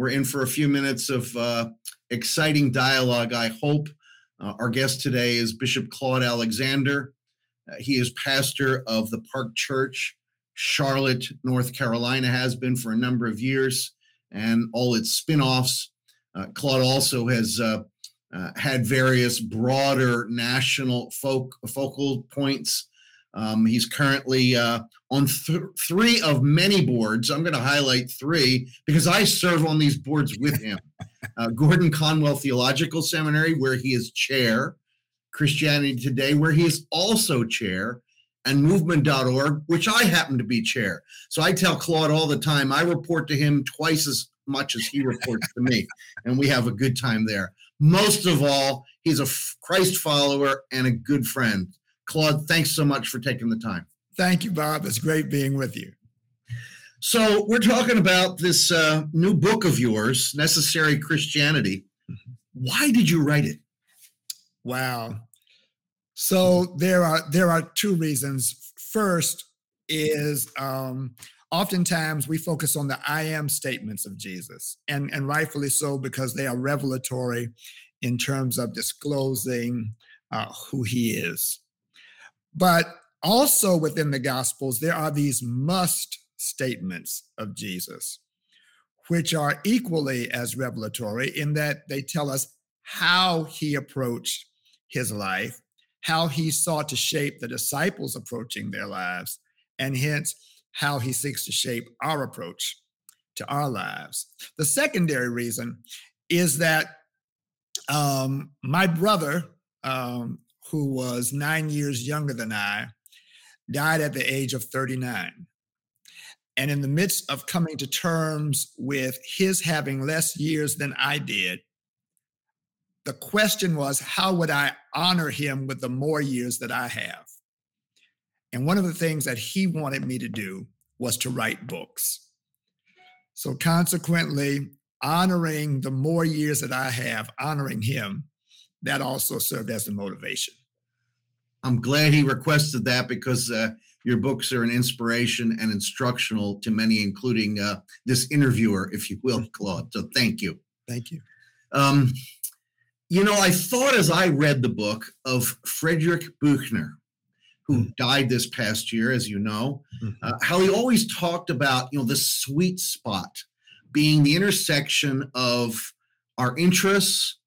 we're in for a few minutes of uh, exciting dialogue, I hope. Uh, our guest today is Bishop Claude Alexander. Uh, he is pastor of the Park Church, Charlotte, North Carolina, has been for a number of years, and all its spin offs. Uh, Claude also has uh, uh, had various broader national folk, focal points. Um, he's currently on th- three of many boards. I'm going to highlight three because I serve on these boards with him. Uh, Gordon Conwell Theological Seminary, where he is chair, Christianity Today, where he is also chair, and movement.org, which I happen to be chair. So I tell Claude all the time, I report to him twice as much as he reports to me, and we have a good time there. Most of all, he's a Christ follower and a good friend. Claude, thanks so much for taking the time. Thank you, Bob. It's great being with you. So, we're talking about this uh, new book of yours, Necessary Christianity. Mm-hmm. Why did you write it? Wow. So there are there are two reasons. First is um, oftentimes we focus on the I am statements of Jesus, and, and rightfully so because they are revelatory in terms of disclosing uh, who he is. But also within the Gospels, there are these must statements of Jesus, which are equally as revelatory in that they tell us how he approached his life, how he sought to shape the disciples approaching their lives, and hence how he seeks to shape our approach to our lives. The secondary reason is that um, my brother, um, who was nine years younger than I, died at the age of 39. And in the midst of coming to terms with his having less years than I did, the question was, how would I honor him with the more years that I have? And one of the things that he wanted me to do was to write books. So consequently, honoring the more years that I have, honoring him, that also served as a motivation. I'm glad he requested that because uh, your books are an inspiration and instructional to many, including uh, this interviewer, if you will, Claude. So thank you. Thank you. Um, you know, I thought as I read the book of Frederick Buechner, who mm-hmm. died this past year, as you know, mm-hmm. uh, how he always talked about, you know, the sweet spot being the intersection of our interests,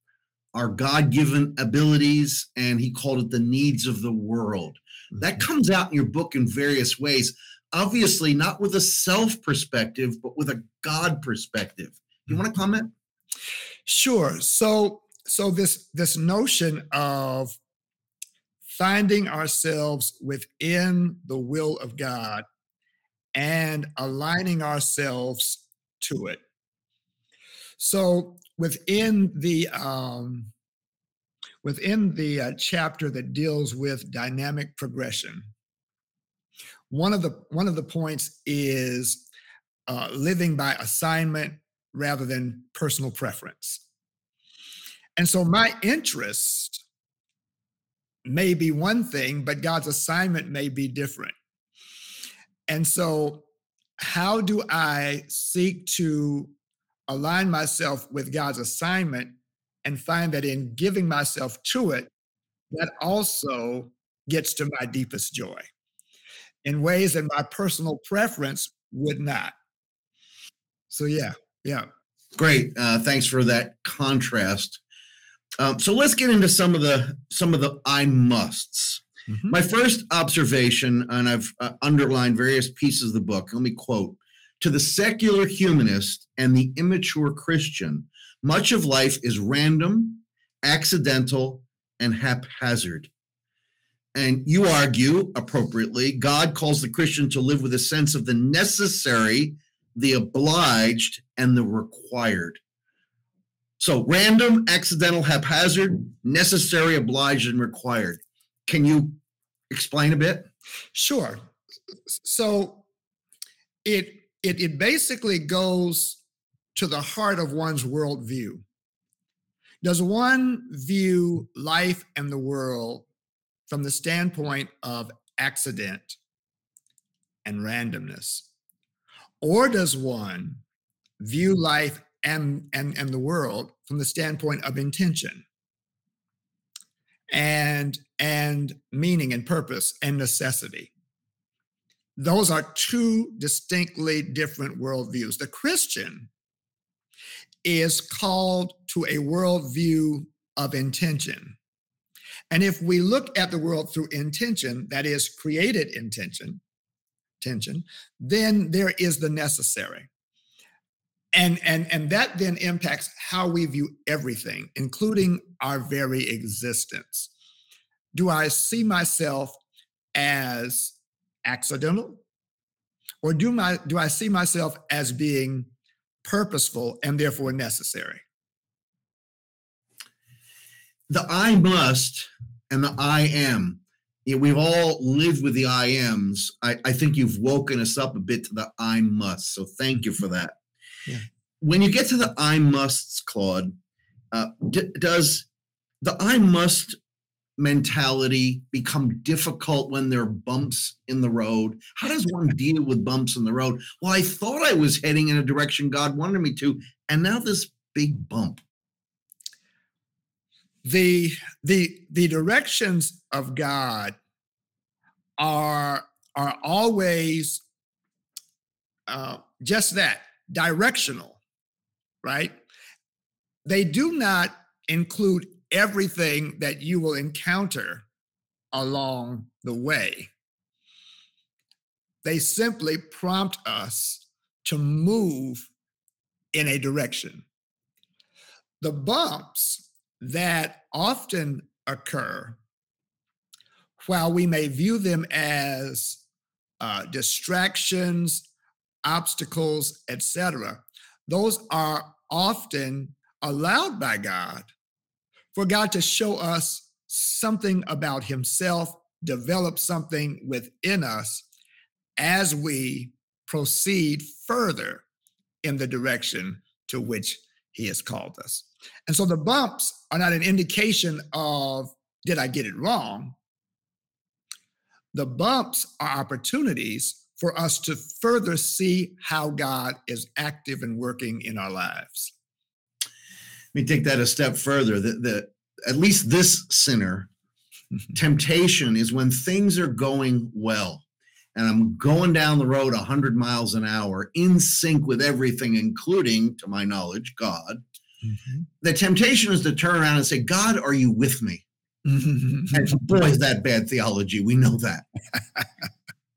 our God given abilities, and he called it the needs of the world. Mm-hmm. That comes out in your book in various ways. Obviously, not with a self perspective, but with a God perspective. You want to mm-hmm. comment? Sure. So, so this this notion of finding ourselves within the will of God and aligning ourselves to it. So within the um, within the uh, chapter that deals with dynamic progression, one of the one of the points is uh, living by assignment rather than personal preference. And so my interest may be one thing, but God's assignment may be different. And so, how do I seek to align myself with God's assignment and find that in giving myself to it, that also gets to my deepest joy in ways that my personal preference would not? So, yeah, yeah. Great. Uh, thanks for that contrast. Um, so let's get into some of the some of the I musts. Mm-hmm. My first observation, and I've uh, underlined various pieces of the book. Let me quote: "To the secular humanist and the immature Christian, much of life is random, accidental, and haphazard." And you argue appropriately, God calls the Christian to live with a sense of the necessary, the obliged, and the required. So random, accidental, haphazard, necessary, obliged, and required. Can you explain a bit? Sure. So it it, it basically goes to the heart of one's worldview. Does one view life and the world from the standpoint of accident and randomness? Or does one view life and, and, and the world from the standpoint of intention and, and meaning and purpose and necessity. Those are two distinctly different worldviews. The Christian is called to a worldview of intention. And if we look at the world through intention, that is created intention, intention, then there is the necessary. And, and, and that then impacts how we view everything, including our very existence. Do I see myself as accidental? Or do, my, do I see myself as being purposeful and therefore necessary? The I must and the I am. You know, we've all lived with the I ams. I, I think you've woken us up a bit to the I must. So thank you for that. Yeah. When you get to the I musts, Claude, uh, d- does the I must mentality become difficult when there are bumps in the road? How does one deal with bumps in the road? Well, I thought I was heading in a direction God wanted me to, and now this big bump. The the the directions of God are are always uh, just that directional, right? They do not include everything that you will encounter along the way. They simply prompt us to move in a direction. The bumps that often occur, while we may view them as uh, distractions, obstacles, etc., those are often allowed by God for God to show us something about Himself, develop something within us as we proceed further in the direction to which He has called us. And so the bumps are not an indication of, did I get it wrong? The bumps are opportunities for us to further see how God is active and working in our lives me take that a step further. That the at least this sinner, temptation is when things are going well, and I'm going down the road 100 miles an hour in sync with everything, including, to my knowledge, God. Mm-hmm. The temptation is to turn around and say, God, are you with me? and boy, is that bad theology. We know that.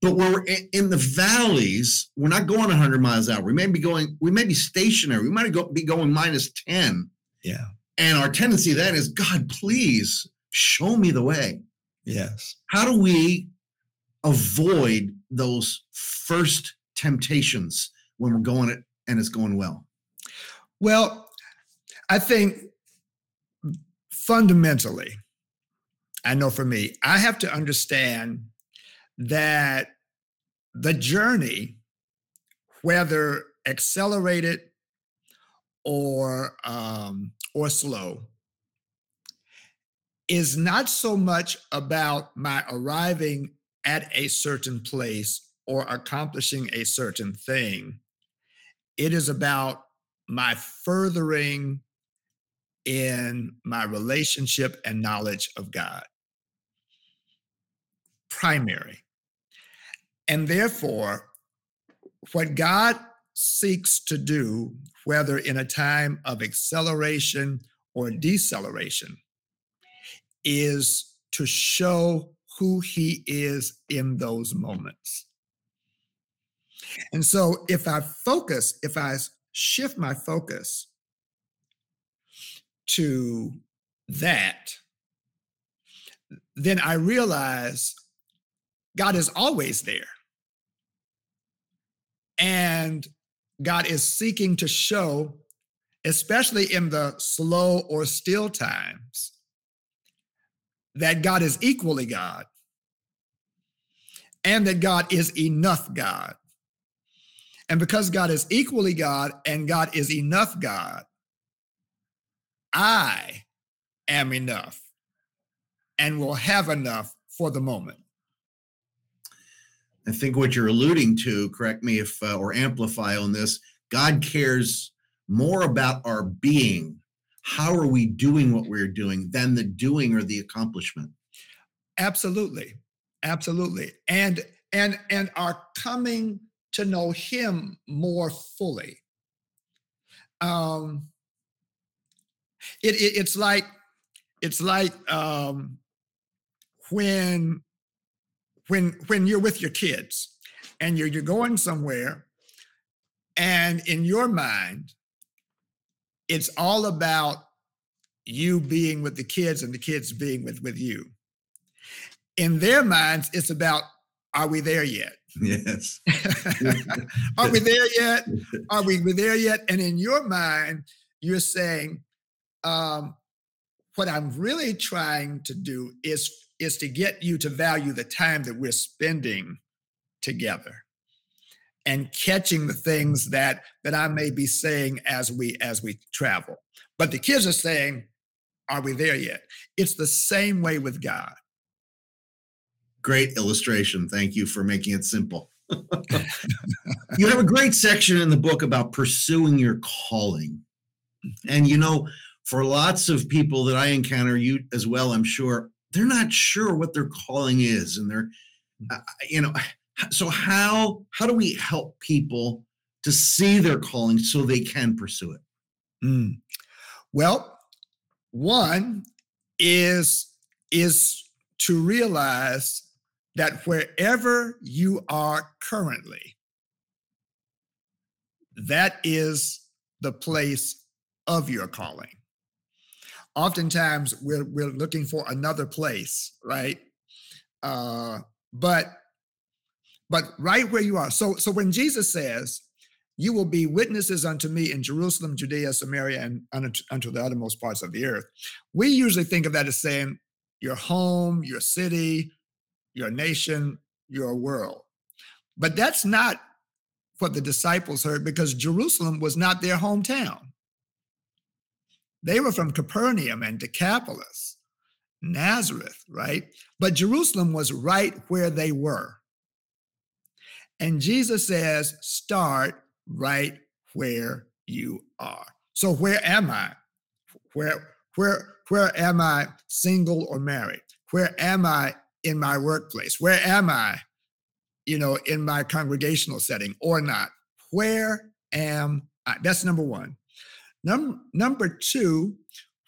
but we're in the valleys, we're not going 100 miles an hour. We may be going, we may be stationary. We might be going minus 10. Yeah. And our tendency then is, God, please show me the way. Yes. How do we avoid those first temptations when we're going it and it's going well? Well, I think fundamentally, I know for me, I have to understand that the journey, whether accelerated or um, or slow is not so much about my arriving at a certain place or accomplishing a certain thing. It is about my furthering in my relationship and knowledge of God. Primary. And therefore, what God seeks to do, whether in a time of acceleration or deceleration, is to show who he is in those moments. And so if I focus, if I shift my focus to that, then I realize God is always there. And God is seeking to show, especially in the slow or still times, that God is equally God and that God is enough God. And because God is equally God and God is enough God, I am enough and will have enough for the moment. I think what you're alluding to, correct me if uh, or amplify on this, God cares more about our being. How are we doing what we're doing than the doing or the accomplishment? Absolutely. Absolutely. And and and are coming to know him more fully. Um it, it it's like it's like um when when when you're with your kids and you're you're going somewhere and in your mind it's all about you being with the kids and the kids being with with you. In their minds it's about are we there yet? Yes. Are we there yet? Are we there yet? And in your mind you're saying um, what i'm really trying to do is is to get you to value the time that we're spending together and catching the things that that I may be saying as we as we travel. But the kids are saying, are we there yet? It's the same way with God. Great illustration. Thank you for making it simple. you have a great section in the book about pursuing your calling. And you know, for lots of people that I encounter, you as well, I'm sure, they're not sure what their calling is and they're mm. uh, you know so how how do we help people to see their calling so they can pursue it mm. well one is is to realize that wherever you are currently that is the place of your calling oftentimes we're, we're looking for another place right? Uh, but but right where you are. So so when jesus says you will be witnesses unto me in jerusalem judea samaria and unto, unto the uttermost parts of the earth we usually think of that as saying your home your city your nation your world. But that's not what the disciples heard because jerusalem was not their hometown they were from Capernaum and Decapolis, Nazareth, right? But Jerusalem was right where they were. And Jesus says, start right where you are. So where am I? Where where where am I single or married? Where am I in my workplace? Where am I, you know, in my congregational setting or not? Where am I? That's number 1. Num- number two,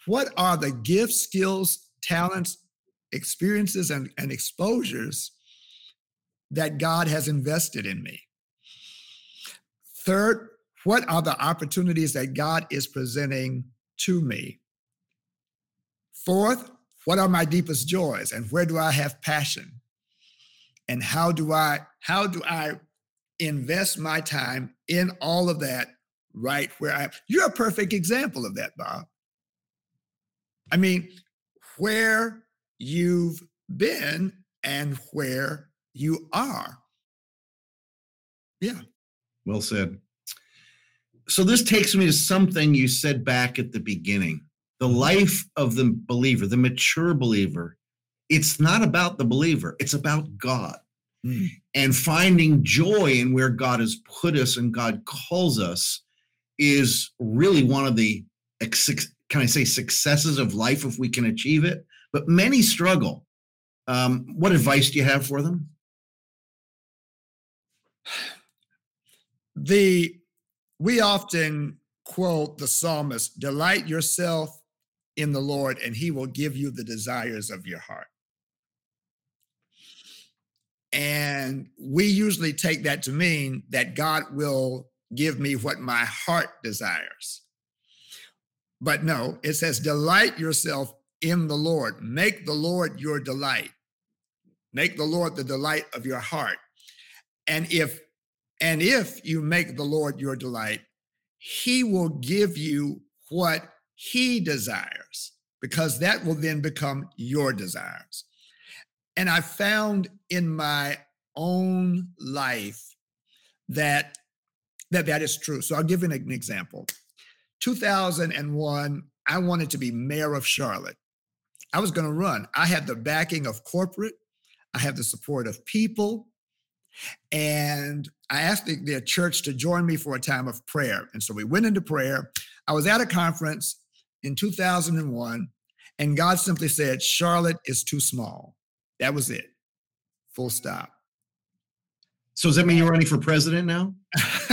what are the gifts, skills, talents, experiences, and, and exposures that God has invested in me? Third, what are the opportunities that God is presenting to me? Fourth, what are my deepest joys and where do I have passion? And how do I how do I invest my time in all of that right where I am. You're a perfect example of that, Bob. I mean, where you've been and where you are. Yeah. Well said. So this takes me to something you said back at the beginning. The life of the believer, the mature believer, it's not about the believer, it's about God. Mm. And finding joy in where God has put us and God calls us is really one of the can I say successes of life if we can achieve it? But many struggle. Um, what advice do you have for them? The we often quote the psalmist, delight yourself in the Lord, and he will give you the desires of your heart. And we usually take that to mean that God will give me what my heart desires. But no, it says, delight yourself in the Lord. Make the Lord your delight. Make the Lord the delight of your heart. And if and if you make the Lord your delight, he will give you what he desires because that will then become your desires. And I found in my own life that that that is true. So I'll give you an example. 2001, I wanted to be mayor of Charlotte. I was going to run. I had the backing of corporate. I had the support of people. And I asked the, their church to join me for a time of prayer. And so we went into prayer. I was at a conference in 2001, and God simply said, Charlotte is too small. That was it. Full stop. So does that mean you're running for president now?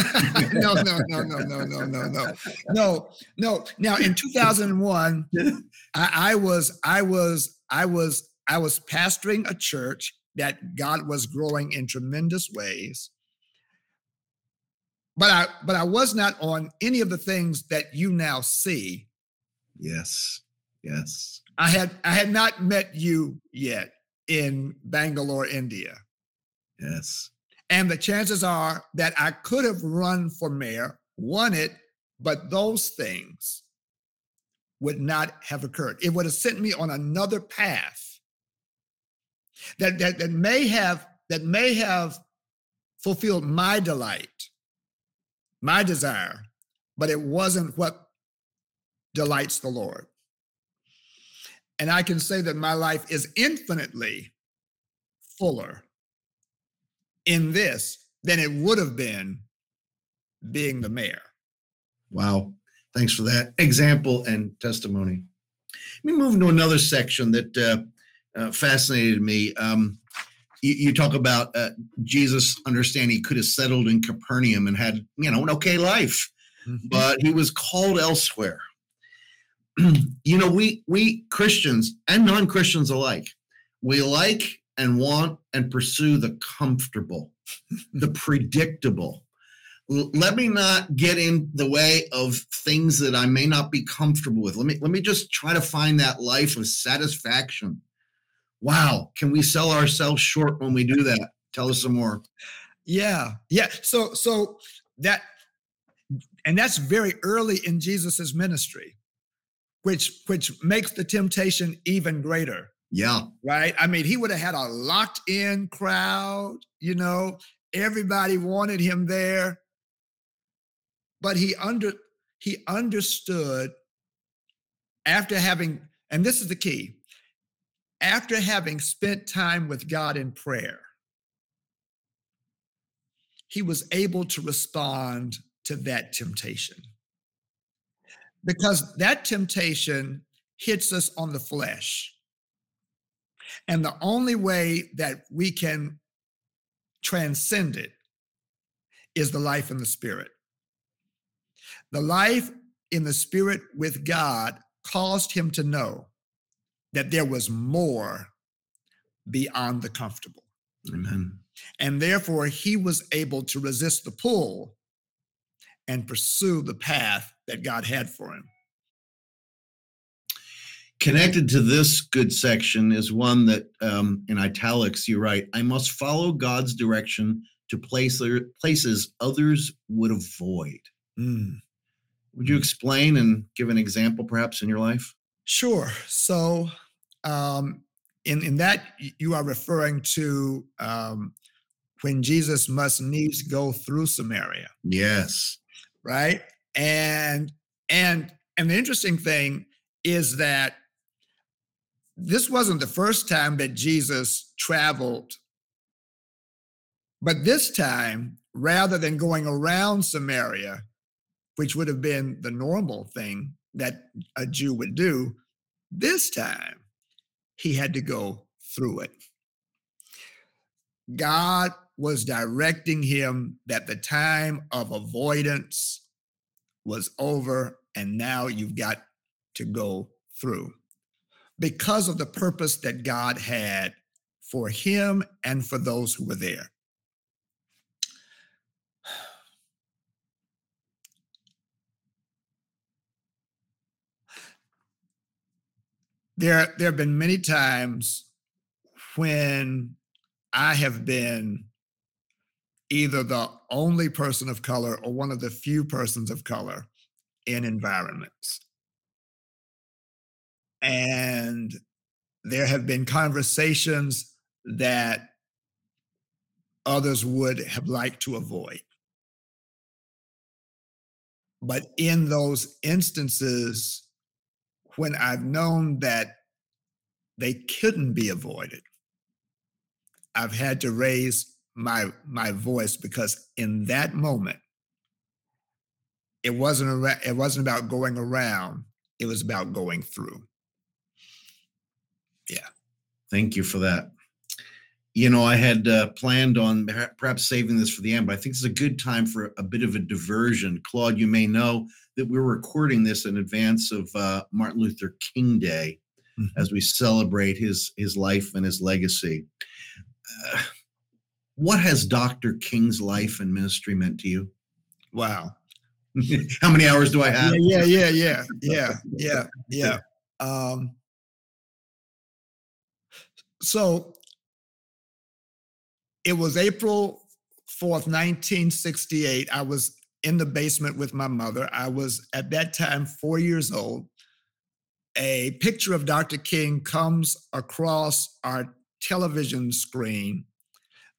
no, no, no, no, no, no, no, no, no, no. Now in 2001, I, I was, I was, I was, I was pastoring a church that God was growing in tremendous ways. But I, but I was not on any of the things that you now see. Yes, yes. I had, I had not met you yet in Bangalore, India. Yes. And the chances are that I could have run for mayor, won it, but those things would not have occurred. It would have sent me on another path that, that, that may have that may have fulfilled my delight, my desire, but it wasn't what delights the Lord. And I can say that my life is infinitely fuller in this than it would have been being the mayor. Wow. Thanks for that example and testimony. Let me move to another section that uh, uh, fascinated me. Um, you, you, talk about uh, Jesus understanding he could have settled in Capernaum and had, you know, an okay life, mm-hmm. but he was called elsewhere. you know, we we Christians and non-Christians alike, we like and want and pursue the comfortable, the predictable. let me not get in the way of things that I may not be comfortable with. Let me let me just try to find that life of satisfaction. Wow, can we sell ourselves short when we do that? Tell us some more. Yeah. Yeah. So so that and that's very early in Jesus's ministry, which which makes the temptation even greater yeah. Right. I mean, he would have had a locked in crowd, you know, everybody wanted him there. But he under he understood after having, and this is the key, after having spent time with God in prayer, he was able to respond to that temptation. Because that temptation hits us on the flesh. And the only way that we can transcend it is the life in the spirit. The life in the spirit with God caused him to know that there was more beyond the comfortable. Amen. And therefore, he was able to resist the pull and pursue the path that God had for him. Connected to this good section is one that um, in italics you write, I must follow God's direction to place, places others would avoid. Mm. Would you explain and give an example perhaps in your life? Sure. So, um, in, in that, you are referring to um, when Jesus must needs go through Samaria. Yes. Right. And and and the interesting thing is that this wasn't the first time that Jesus traveled. But this time, rather than going around Samaria, which would have been the normal thing that a Jew would do, this time he had to go through it. God was directing him that the time of avoidance was over, and now you've got to go through because of the purpose that God had for him and for those who were there. There, there have been many times when I have been either the only person of color or one of the few persons of color in environments. And there have been conversations that others would have liked to avoid. But in those instances, when I've known that they couldn't be avoided, I've had to raise my my voice because in that moment it wasn't it wasn't about going around it was about going through yeah thank you for that you know i had uh, planned on perhaps saving this for the end but i think it's a good time for a bit of a diversion claude you may know that we're recording this in advance of uh, martin luther king day mm-hmm. as we celebrate his his life and his legacy uh, what has Dr. King's life and ministry meant to you? Wow. How many hours do I have? Yeah, yeah, yeah, yeah, yeah, yeah. Um, so it was April 4th, 1968. I was in the basement with my mother. I was at that time four years old. A picture of Dr. King comes across our television screen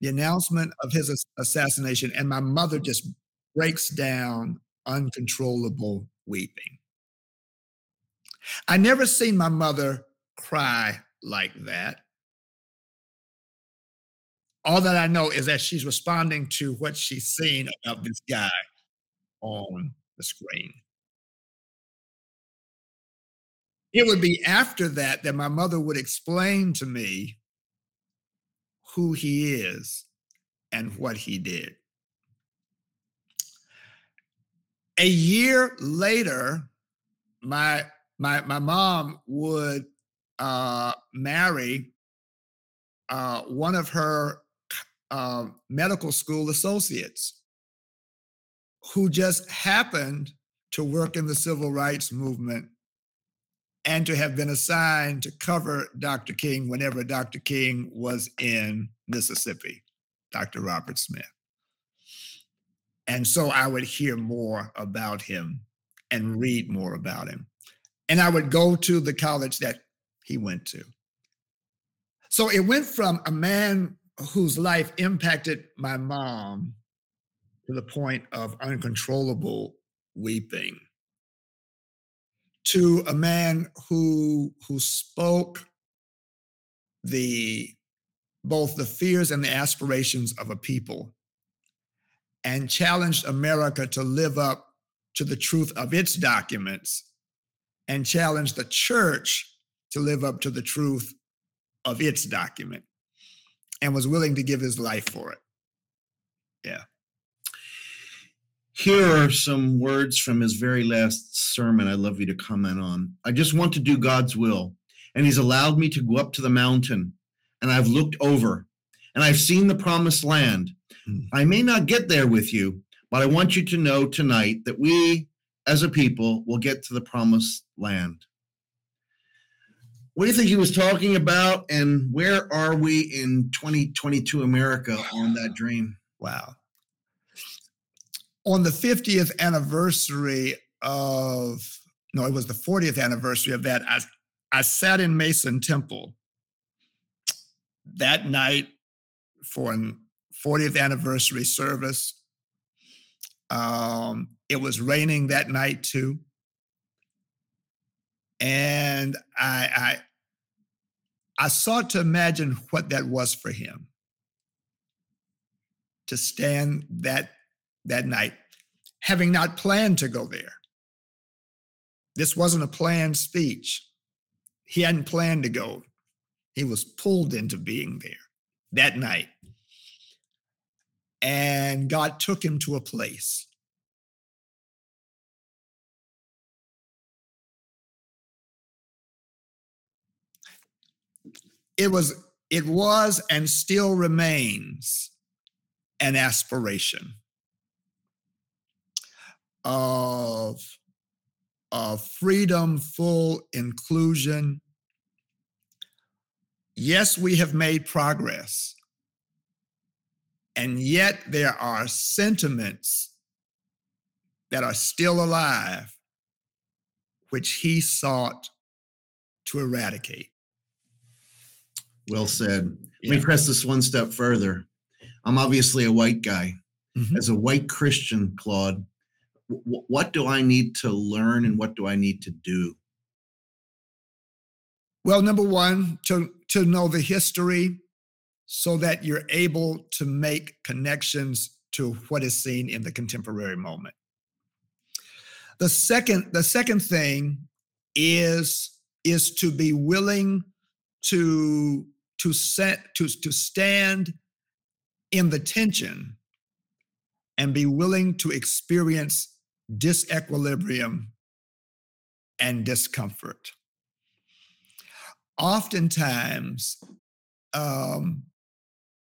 the announcement of his assassination, and my mother just breaks down uncontrollable weeping. I never seen my mother cry like that. All that I know is that she's responding to what she's seen about this guy on the screen. It would be after that that my mother would explain to me who he is and what he did. A year later, my my my mom would uh, marry uh, one of her uh, medical school associates who just happened to work in the civil rights movement and to have been assigned to cover Dr. King whenever Dr. King was in Mississippi, Dr. Robert Smith. And so I would hear more about him and read more about him. And I would go to the college that he went to. So it went from a man whose life impacted my mom to the point of uncontrollable weeping. To a man who who spoke the both the fears and the aspirations of a people and challenged America to live up to the truth of its documents and challenged the church to live up to the truth of its document and was willing to give his life for it. Yeah. Here are some words from his very last sermon I'd love you to comment on. I just want to do God's will, and he's allowed me to go up to the mountain, and I've looked over, and I've seen the promised land. Hmm. I may not get there with you, but I want you to know tonight that we as a people will get to the promised land. What do you think he was talking about, and where are we in 2022 America on that dream? Wow on the 50th anniversary of no, it was the 40th anniversary of that. I I sat in Mason Temple that night for an 40th anniversary service. Um, it was raining that night too. And I, I I sought to imagine what that was for him. To stand that that night, having not planned to go there. This wasn't a planned speech. He hadn't planned to go. He was pulled into being there that night. And God took him to a place. It was, it was and still remains an aspiration of, of freedom, full inclusion. Yes, we have made progress. And yet there are sentiments that are still alive, which he sought to eradicate. Well said. Yeah. Let me press this one step further. I'm obviously a white guy. Mm-hmm. As a white Christian, Claude, what do I need to learn and what do I need to do? Well, number one, to, to know the history so that you're able to make connections to what is seen in the contemporary moment. The second, the second thing is, is to be willing to, to set to, to stand in the tension and be willing to experience disequilibrium and discomfort. Oftentimes, um,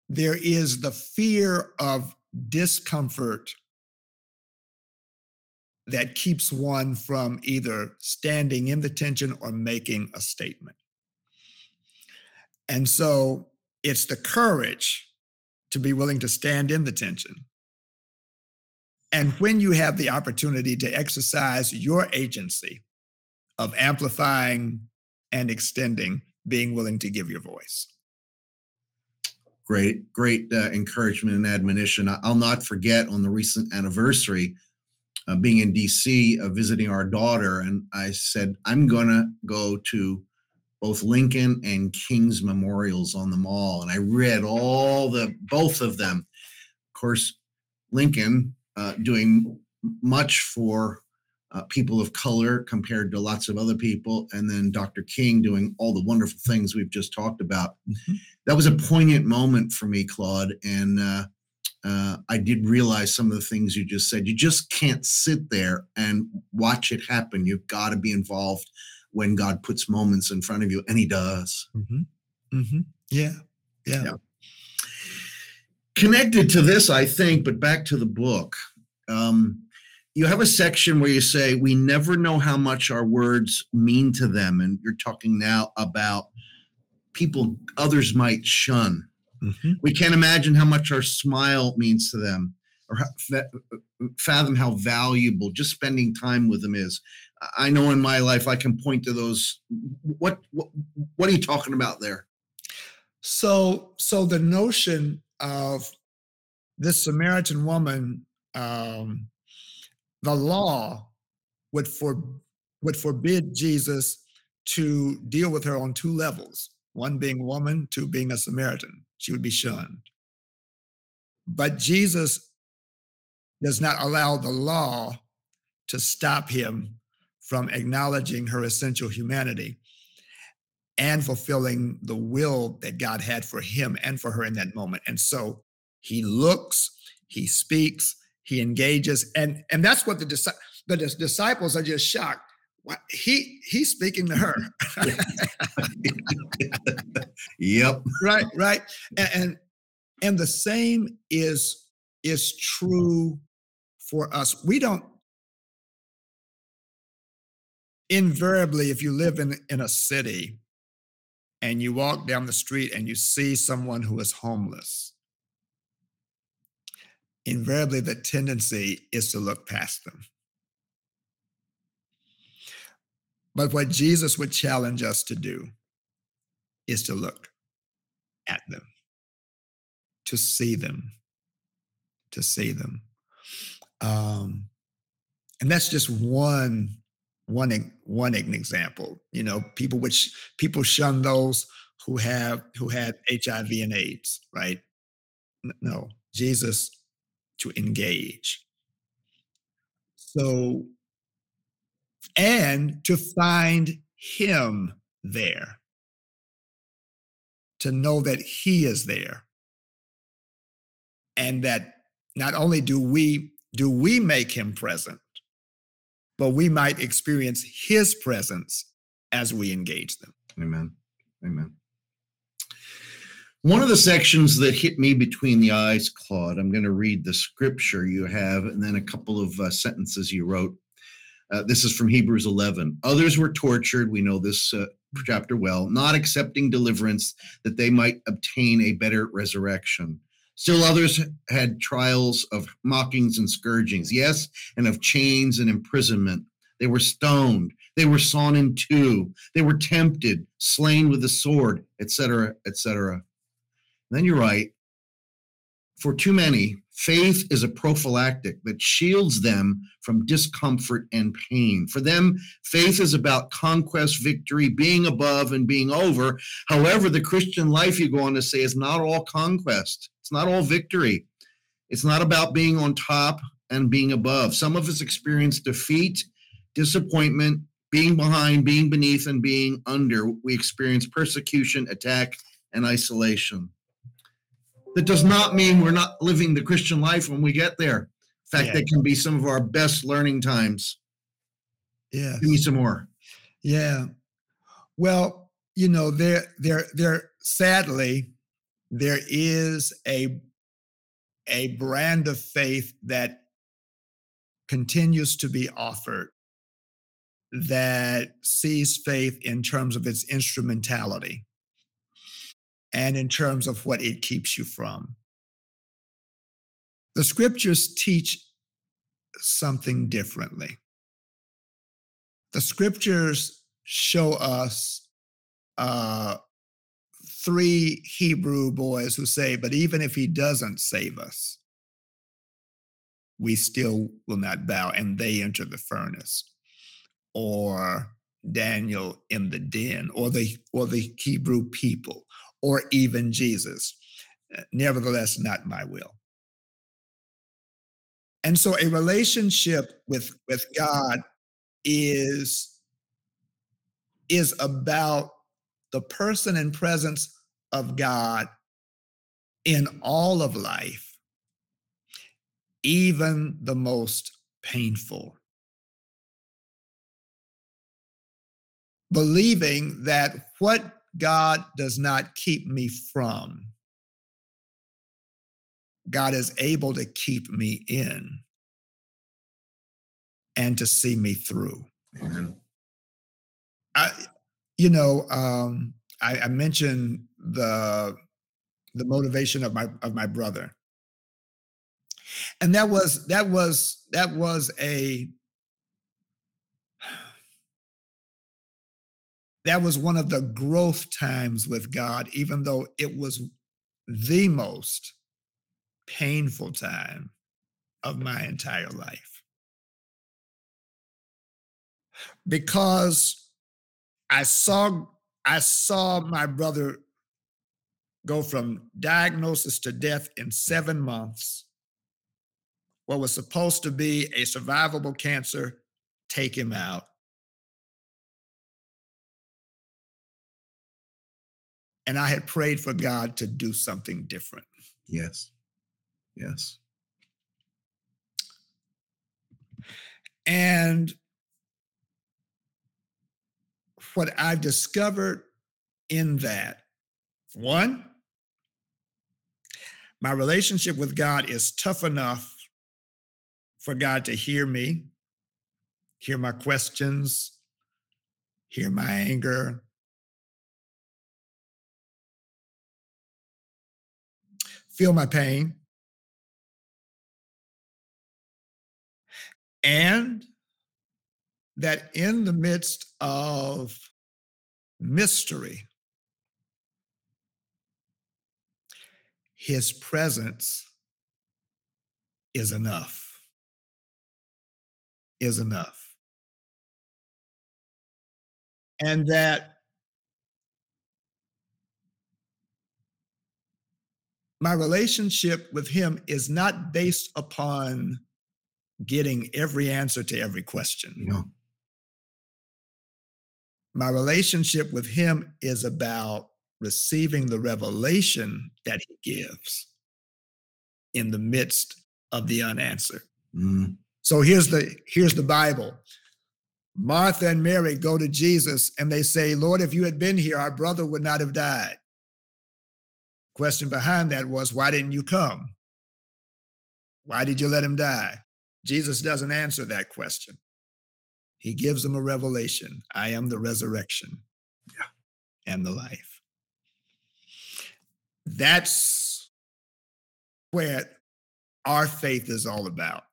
there is the fear of discomfort that keeps one from either standing in the tension or making a statement. And so it's the courage to be willing to stand in the tension. And when you have the opportunity to exercise your agency of amplifying and extending, being willing to give your voice. Great, great uh, encouragement and admonition. I'll not forget on the recent anniversary, uh, being in DC, uh, visiting our daughter, and I said, I'm going to go to both Lincoln and King's memorials on the mall. And I read all the, both of them. Of course, Lincoln uh, doing much for uh, people of color compared to lots of other people, and then Dr. King doing all the wonderful things we've just talked about. Mm-hmm. That was a poignant moment for me, Claude, and uh, uh, I did realize some of the things you just said. You just can't sit there and watch it happen. You've got to be involved when God puts moments in front of you, and He does. Mm-hmm. Mm-hmm. Yeah. yeah, yeah. Connected to this, I think, but back to the book. Um, you have a section where you say we never know how much our words mean to them and you're talking now about people others might shun mm-hmm. we can't imagine how much our smile means to them or fathom how valuable just spending time with them is i know in my life i can point to those what what, what are you talking about there so so the notion of this samaritan woman um, the law would for would forbid Jesus to deal with her on two levels, one being woman, two being a Samaritan. She would be shunned. But Jesus does not allow the law to stop him from acknowledging her essential humanity and fulfilling the will that God had for him and for her in that moment. And so he looks, he speaks, he engages and and that's what the, the disciples are just shocked What? he he's speaking to her yep right right and, and and the same is is true for us we don't invariably if you live in in a city and you walk down the street and you see someone who is homeless invariably the tendency is to look past them. But what Jesus would challenge us to do is to look at them, to see them, to see them. Um, and that's just one one one example. You know, people which people shun those who have who had HIV and AIDS, right? No, Jesus to engage. So, and to find Him there, to know that He is there, and that not only do we do we make Him present, but we might experience His presence as we engage them. Amen. Amen. One of the sections that hit me between the eyes, Claude, I'm going to read the scripture you have and then a couple of uh, sentences you wrote. Uh, this is from Hebrews 11. Others were tortured, we know this uh, chapter well, not accepting deliverance that they might obtain a better resurrection. Still others had trials of mockings and scourgings, yes, and of chains and imprisonment. They were stoned, they were sawn in two, they were tempted, slain with the sword, etc., etc. Then you're right. For too many, Faith is a prophylactic that shields them from discomfort and pain. For them, faith is about conquest, victory, being above and being over. However, the Christian life, you go on to say, is not all conquest, it's not all victory. It's not about being on top and being above. Some of us experience defeat, disappointment, being behind, being beneath, and being under. We experience persecution, attack, and isolation. That does not mean we're not living the Christian life when we get there. In fact, Yeah. that can be some of our best learning times. Yeah. Give me some more. Yeah. Well, you know, they're there there there sadly there is a a brand of faith that continues to be offered that sees faith in terms of its instrumentality and in terms of what it keeps you from. The scriptures teach something differently the scriptures show us uh, three Hebrew boys who say, But even if he doesn't save us, we still will not bow, and they enter the furnace. Or Daniel in the den, or the or the Hebrew people, or even Jesus. Uh, Nevertheless, not my will. And so a relationship with, with God is is about the person and presence of God in all of life, even the most painful. Believing that what God does not keep me from, God is able to keep me in and to see me through. Amen. I, you know, um, I, I mentioned the the motivation of my of my brother, and that was that was that was a that was one of the growth times with God, even though it was the most painful time of my entire life. Because I saw I saw my brother go from diagnosis to death in 7 months. What was supposed to be a survivable cancer take him out. And I had prayed for God to do something different. Yes. Yes. And what I've discovered in that, one, my relationship with God is tough enough for God to hear me, hear my questions, hear my anger. Feel my pain. And that in the midst of mystery, his presence is enough. Is enough. And that my relationship with him is not based upon getting every answer to every question. No. My relationship with him is about receiving the revelation that he gives in the midst of the unanswered. Mm. So here's the here's the Bible. Martha and Mary go to Jesus and they say, "Lord, if you had been here, our brother would not have died." Question behind that was, "Why didn't you come? Why did you let him die?" Jesus doesn't answer that question. He gives them a revelation. I am the resurrection yeah. and the life. That's where our faith is all about.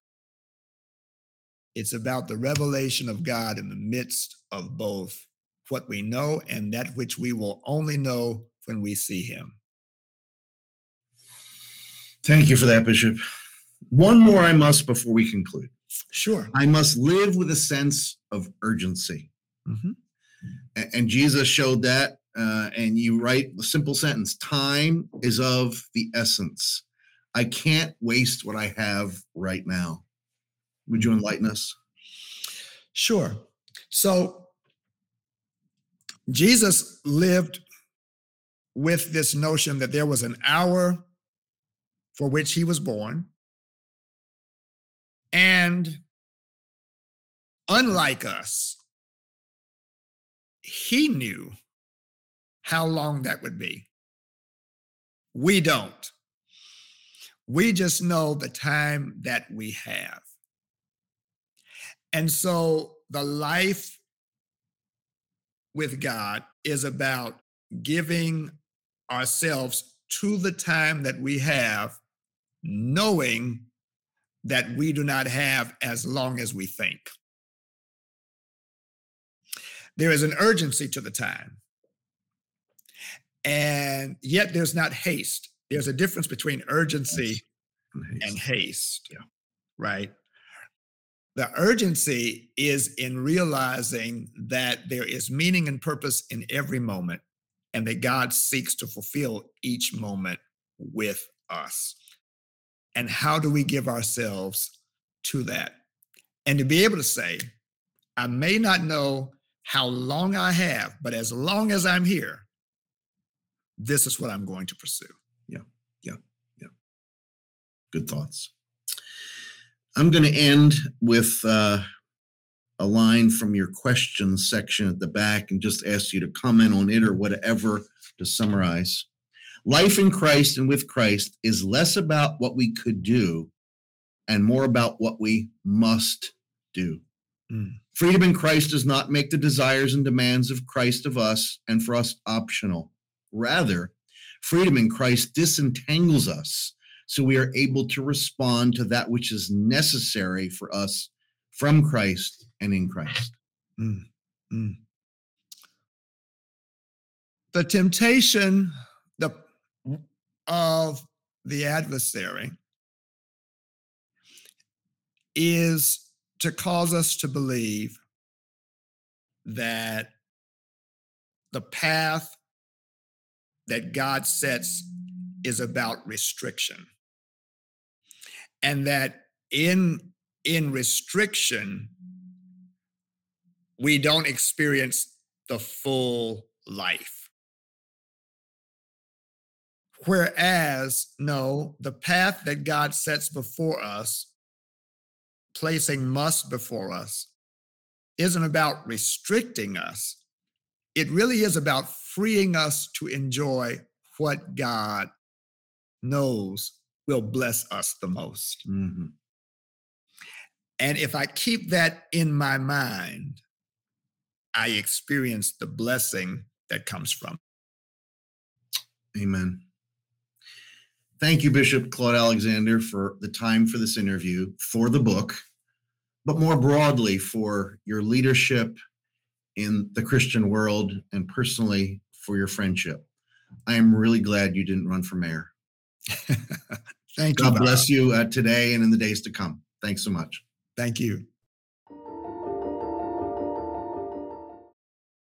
It's about the revelation of God in the midst of both what we know and that which we will only know when we see Him. Thank you for that, Bishop. One more I must before we conclude. Sure. I must live with a sense of urgency. Mm-hmm. And Jesus showed that. Uh, and you write the simple sentence time is of the essence. I can't waste what I have right now. Would you enlighten us? Sure. So Jesus lived with this notion that there was an hour for which he was born. And unlike us, he knew how long that would be. We don't. We just know the time that we have. And so the life with God is about giving ourselves to the time that we have, knowing that we do not have as long as we think. There is an urgency to the time. And yet there's not haste. There's a difference between urgency and haste. And haste yeah. Right? The urgency is in realizing that there is meaning and purpose in every moment and that God seeks to fulfill each moment with us. And how do we give ourselves to that? And to be able to say, I may not know how long I have, but as long as I'm here, this is what I'm going to pursue. Yeah, yeah, yeah. Good thoughts. I'm going to end with uh, a line from your questions section at the back and just ask you to comment on it or whatever to summarize. Life in Christ and with Christ is less about what we could do and more about what we must do. Mm. Freedom in Christ does not make the desires and demands of Christ of us and for us optional. Rather, freedom in Christ disentangles us so we are able to respond to that which is necessary for us from Christ and in Christ. Mm, mm. The temptation the, of the adversary is to cause us to believe that the path that God sets is about restriction. And that in, in restriction, we don't experience the full life. Whereas, no, the path that God sets before us, placing must before us, isn't about restricting us. It really is about freeing us to enjoy what God knows will bless us the most. Mm-hmm. And if I keep that in my mind, I experience the blessing that comes from. Amen. Thank you, Bishop Claude Alexander, for the time for this interview, for the book, but more broadly for your leadership in the Christian world and personally for your friendship. I am really glad you didn't run for mayor. Thank God you. God bless you uh, today and in the days to come. Thanks so much. Thank you.